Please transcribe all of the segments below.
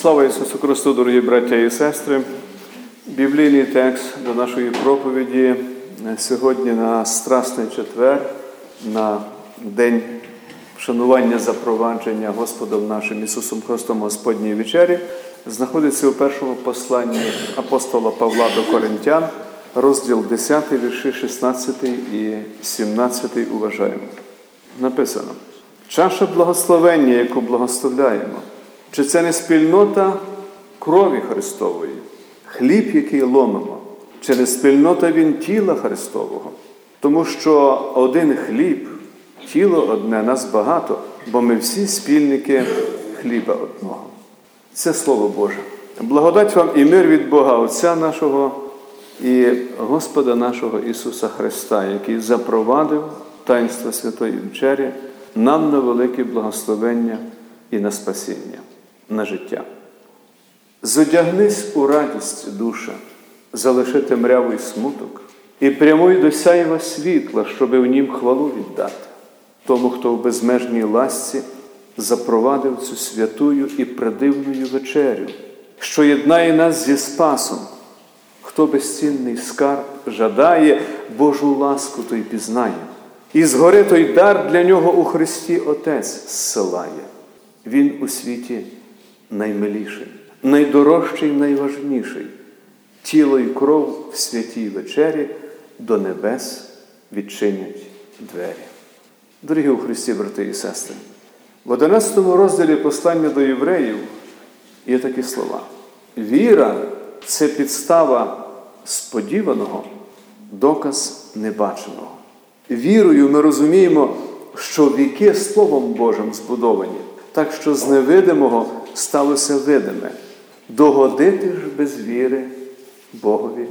Слава Ісусу Христу, дорогі браття і сестри! Біблійний текст до нашої проповіді сьогодні на Страсний четвер, на день вшанування запровадження Господом нашим Ісусом Христом Господній вечері, знаходиться у першому посланні апостола Павла до Коринтян, розділ 10, вірші 16 і 17 уважаємо. Написано: чаша благословення, яку благословляємо. Чи це не спільнота крові Христової, хліб, який ломимо, чи не спільнота він тіла Христового? Тому що один хліб, тіло одне, нас багато, бо ми всі спільники хліба одного. Це Слово Боже. Благодать вам і мир від Бога, Отця нашого і Господа нашого Ісуса Христа, який запровадив таїнство Святої Вечері нам на велике благословення і на спасіння на життя. Зодягнись у радість душа, залиши темрявий смуток і прямуй до сяєва світла, щоби в нім хвалу віддати, тому, хто в безмежній ласці запровадив цю святую і придивною вечерю, що єднає нас зі Спасом, хто безцінний скарб жадає Божу ласку, той пізнає, і згори той дар для нього у Христі Отець зсилає. Він у світі наймиліший, найдорожчий, найважніший. Тіло і кров в святій вечері до небес відчинять двері. Дорогі у Христі, брати і сестри, в 11 розділі послання до євреїв є такі слова. Віра це підстава сподіваного, доказ небаченого. Вірою ми розуміємо, що віки Словом Божим збудовані так що з невидимого сталося видиме. Догодити ж без віри Богові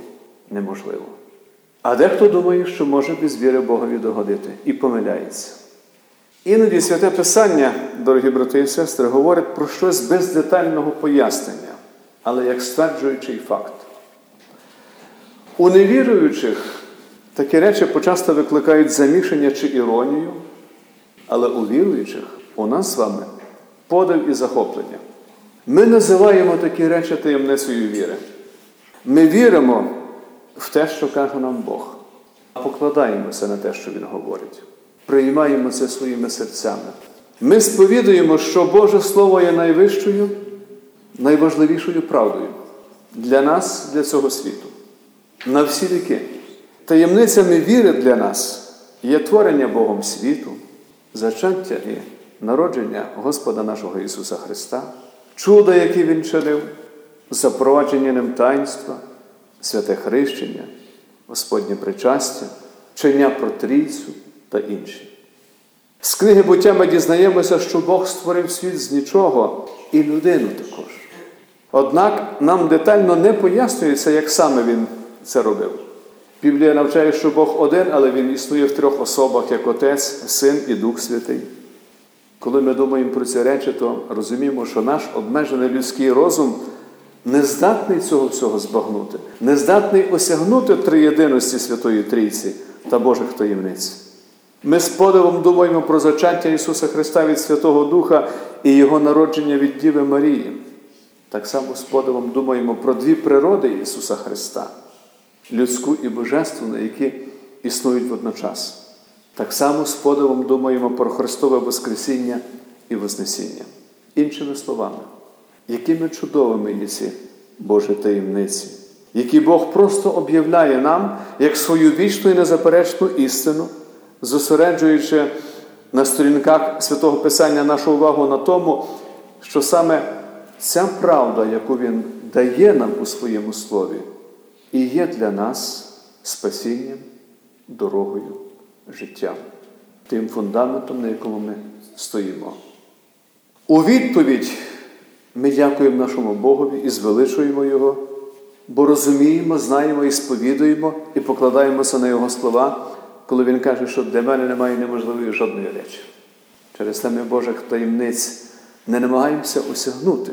неможливо. А дехто думає, що може без віри Богові догодити і помиляється. Іноді святе Писання, дорогі брати і сестри, говорить про щось без детального пояснення, але як стверджуючий факт. У невіруючих такі речі почасто викликають замішання чи іронію, але у віруючих у нас з вами подив і захоплення. Ми називаємо такі речі таємницею віри. Ми віримо в те, що каже нам Бог, покладаємося на те, що Він говорить, приймаємо це своїми серцями. Ми сповідуємо, що Боже Слово є найвищою, найважливішою правдою для нас, для цього світу, на всі віки. Таємницями віри для нас є творення Богом світу, зачаття і народження Господа нашого Ісуса Христа, чуда, яке Він чинив, запровадження ним таїнства, святе хрещення, Господнє причастя, вчення про трійцю та інші. З книги буття ми дізнаємося, що Бог створив світ з нічого і людину також. Однак нам детально не пояснюється, як саме Він це робив. Біблія навчає, що Бог один, але Він існує в трьох особах, як Отець, Син і Дух Святий. Коли ми думаємо про ці речі, то розуміємо, що наш обмежений людський розум не здатний цього всього збагнути, не здатний осягнути триєдиності Святої Трійці та Божих таємниць. Ми з подивом думаємо про зачаття Ісуса Христа від Святого Духа і Його народження від Діви Марії. Так само з подивом думаємо про дві природи Ісуса Христа людську і божественну, які існують водночас. Так само з подивом думаємо про Христове Воскресіння і Вознесіння. Іншими словами, якими чудовими є ці Божі таємниці, які Бог просто об'являє нам як свою вічну і незаперечну істину, зосереджуючи на сторінках святого Писання нашу увагу на тому, що саме ця правда, яку Він дає нам у своєму слові, і є для нас спасінням, дорогою життя, тим фундаментом, на якому ми стоїмо. У відповідь ми дякуємо нашому Богові і звеличуємо Його, бо розуміємо, знаємо і сповідуємо, і покладаємося на Його слова, коли Він каже, що для мене немає неможливої жодної речі. Через те ми Божих таємниць не намагаємося осягнути,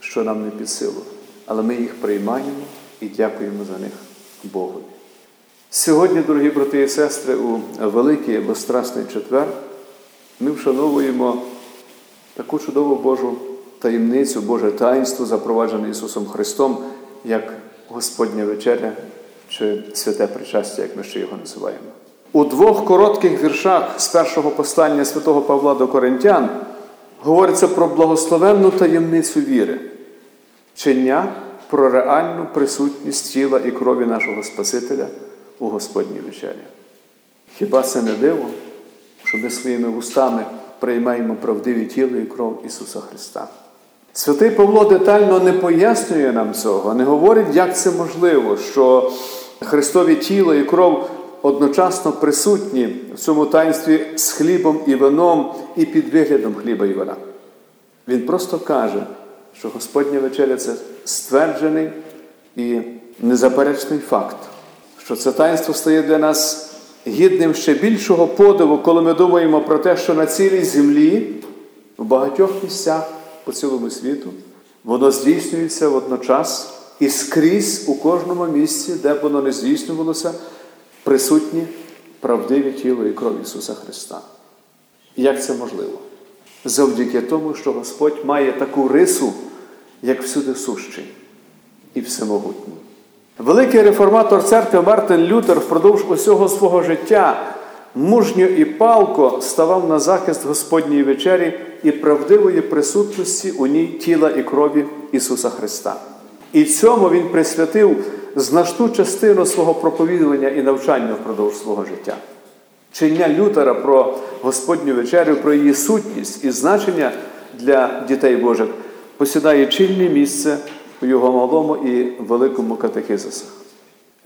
що нам не під силу, але ми їх приймаємо і дякуємо за них Богові. Сьогодні, дорогі брати і сестри, у Великий або Страсний четвер ми вшановуємо таку чудову Божу таємницю, Боже таїнство, запроваджене Ісусом Христом, як Господня вечеря чи святе причастя, як ми ще його називаємо. У двох коротких віршах з першого послання святого Павла до Коринтян говориться про благословенну таємницю віри, чиня про реальну присутність тіла і крові нашого Спасителя у Господній вечері. Хіба це не диво, що ми своїми вустами приймаємо правдиві тіло і кров Ісуса Христа? Святий Павло детально не пояснює нам цього, не говорить, як це можливо, що Христові тіло і кров одночасно присутні в цьому таїнстві з хлібом і вином і під виглядом хліба і вина. Він просто каже, що Господня вечеря це стверджений і незаперечний факт, що це таїнство стає для нас гідним ще більшого подиву, коли ми думаємо про те, що на цілій землі, в багатьох місцях по цілому світу, воно здійснюється водночас і скрізь у кожному місці, де б воно не здійснювалося, присутні правдиві тіло і кров Ісуса Христа. Як це можливо? Завдяки тому, що Господь має таку рису, як всюди сущий і всемогутній. Великий реформатор церкви Мартин Лютер впродовж усього свого життя мужньо і палко ставав на захист Господньої вечері і правдивої присутності у ній тіла і крові Ісуса Христа. І цьому Він присвятив значну частину свого проповідування і навчання впродовж свого життя. Чиння Лютера про Господню вечерю, про її сутність і значення для дітей Божих посідає чільне місце у його малому і великому катехизисах.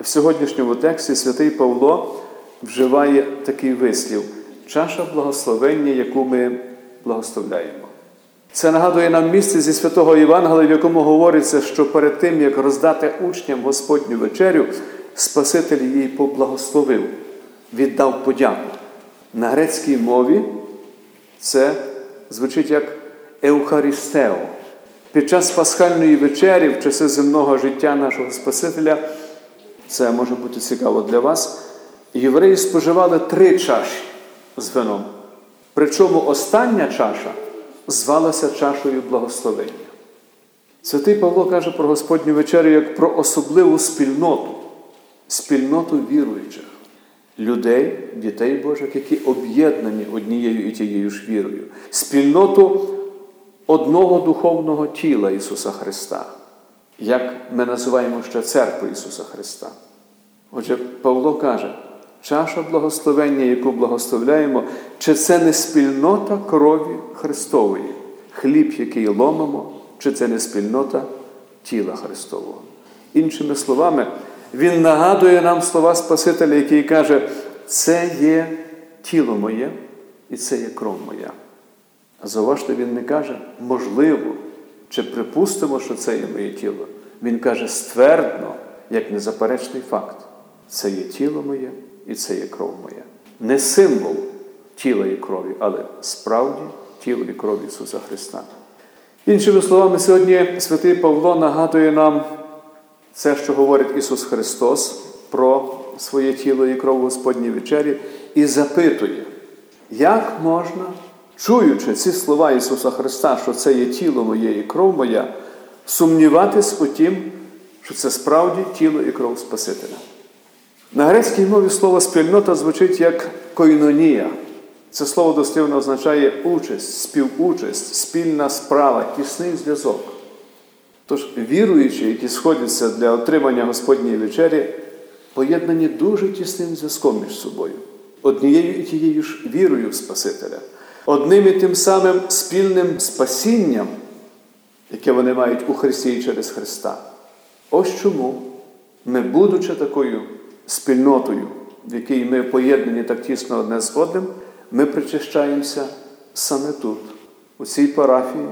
В сьогоднішньому тексті святий Павло вживає такий вислів чаша благословення, яку ми благословляємо. Це нагадує нам місце зі святого Євангелія, в якому говориться, що перед тим, як роздати учням Господню вечерю, Спаситель її поблагословив, віддав подяку. На грецькій мові це звучить як Еухаристео. Під час пасхальної вечері, в часи земного життя нашого Спасителя, це може бути цікаво для вас. Євреї споживали три чаші з вином. Причому остання чаша звалася чашою благословення. Святий Павло каже про Господню вечерю як про особливу спільноту, спільноту віруючих, людей, дітей Божих, які об'єднані однією і тією ж вірою, спільноту одного духовного тіла Ісуса Христа, як ми називаємо ще церкву Ісуса Христа. Отже, Павло каже, чаша благословення, яку благословляємо, чи це не спільнота крові Христової, хліб, який ломимо, чи це не спільнота тіла Христового. Іншими словами, Він нагадує нам слова Спасителя, який каже, це є тіло моє і це є кров моя. Зауважте, він не каже, можливо, чи припустимо, що це є моє тіло. Він каже ствердно, як незаперечний факт. Це є тіло моє і це є кров моя. Не символ тіла і крові, але справді тіло і кров Ісуса Христа. Іншими словами, сьогодні святий Павло нагадує нам це, що говорить Ісус Христос про своє тіло і кров Господній вечері, і запитує, як можна, чуючи ці слова Ісуса Христа, що це є тіло моє і кров моя, сумніватись у тім, що це справді тіло і кров Спасителя. На грецькій мові слово спільнота звучить як койнонія. Це слово дослівно означає участь, співучасть, спільна справа, тісний зв'язок. Тож віруючі, які сходяться для отримання Господньої вечері, поєднані дуже тісним зв'язком між собою, однією і тією ж вірою в Спасителя, одним і тим самим спільним спасінням, яке вони мають у Христі і через Христа. Ось чому ми, будучи такою спільнотою, в якій ми поєднані так тісно одне з одним, ми причащаємося саме тут, у цій парафії,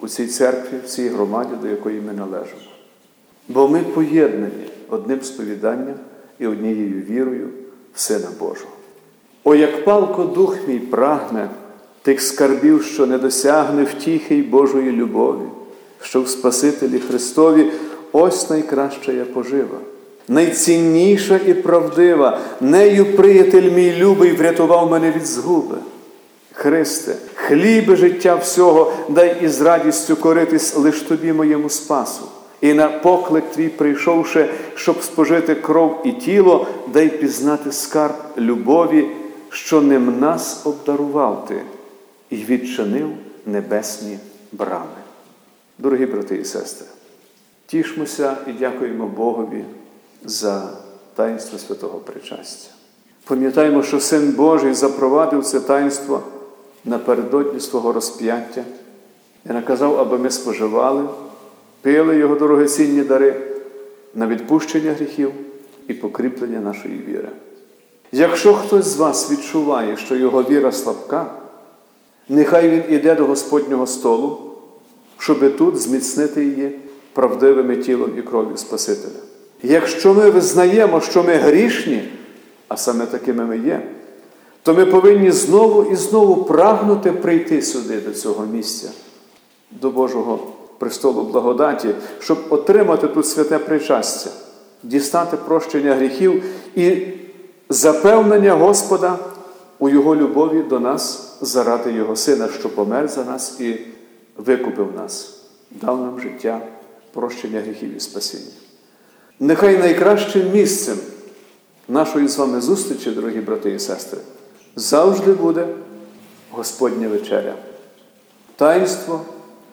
у цій церкві, в цій громаді, до якої ми належимо. Бо ми поєднані одним сповіданням і однією вірою в Сина Божого. О, як палко дух мій прагне тих скарбів, що не досягне втіхи й Божої любові, що в Спасителі Христові ось найкраща я пожива найцінніша і правдива, нею приятель мій любий врятував мене від згуби. Христе, хліби життя всього, дай із радістю коритись лиш тобі, моєму спасу. І на поклик твій, прийшовши, щоб спожити кров і тіло, дай пізнати скарб любові, що ним нас обдарував ти, і відчинив небесні брами. Дорогі брати і сестри, тішмося і дякуємо Богові за таїнство святого причастя. Пам'ятаємо, що Син Божий запровадив це таїнство напередодні свого розп'яття і наказав, аби ми споживали, пили Його дорогоцінні дари на відпущення гріхів і покріплення нашої віри. Якщо хтось з вас відчуває, що його віра слабка, нехай він іде до Господнього столу, щоби тут зміцнити її правдивими тілом і кров'ю Спасителя. Якщо ми визнаємо, що ми грішні, а саме такими ми є, то ми повинні знову і знову прагнути прийти сюди, до цього місця, до Божого престолу благодаті, щоб отримати тут святе причастя, дістати прощення гріхів і запевнення Господа у Його любові до нас заради Його Сина, що помер за нас і викупив нас, дав нам життя, прощення гріхів і спасіння. Нехай найкращим місцем нашої з вами зустрічі, дорогі брати і сестри, завжди буде Господня вечеря. Таїнство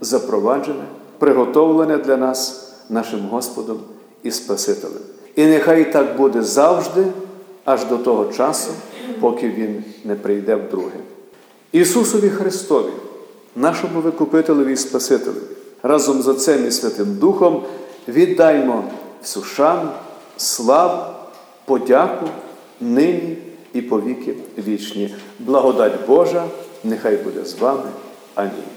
запроваджене, приготовлене для нас нашим Господом і Спасителем. І нехай так буде завжди, аж до того часу, поки Він не прийде вдруге. Ісусові Христові, нашому Викупителеві і Спасителеві, разом з Отцем і Святим Духом віддаймо всю шану, славу, подяку нині і повіки вічні. Благодать Божа, нехай буде з вами. Амінь.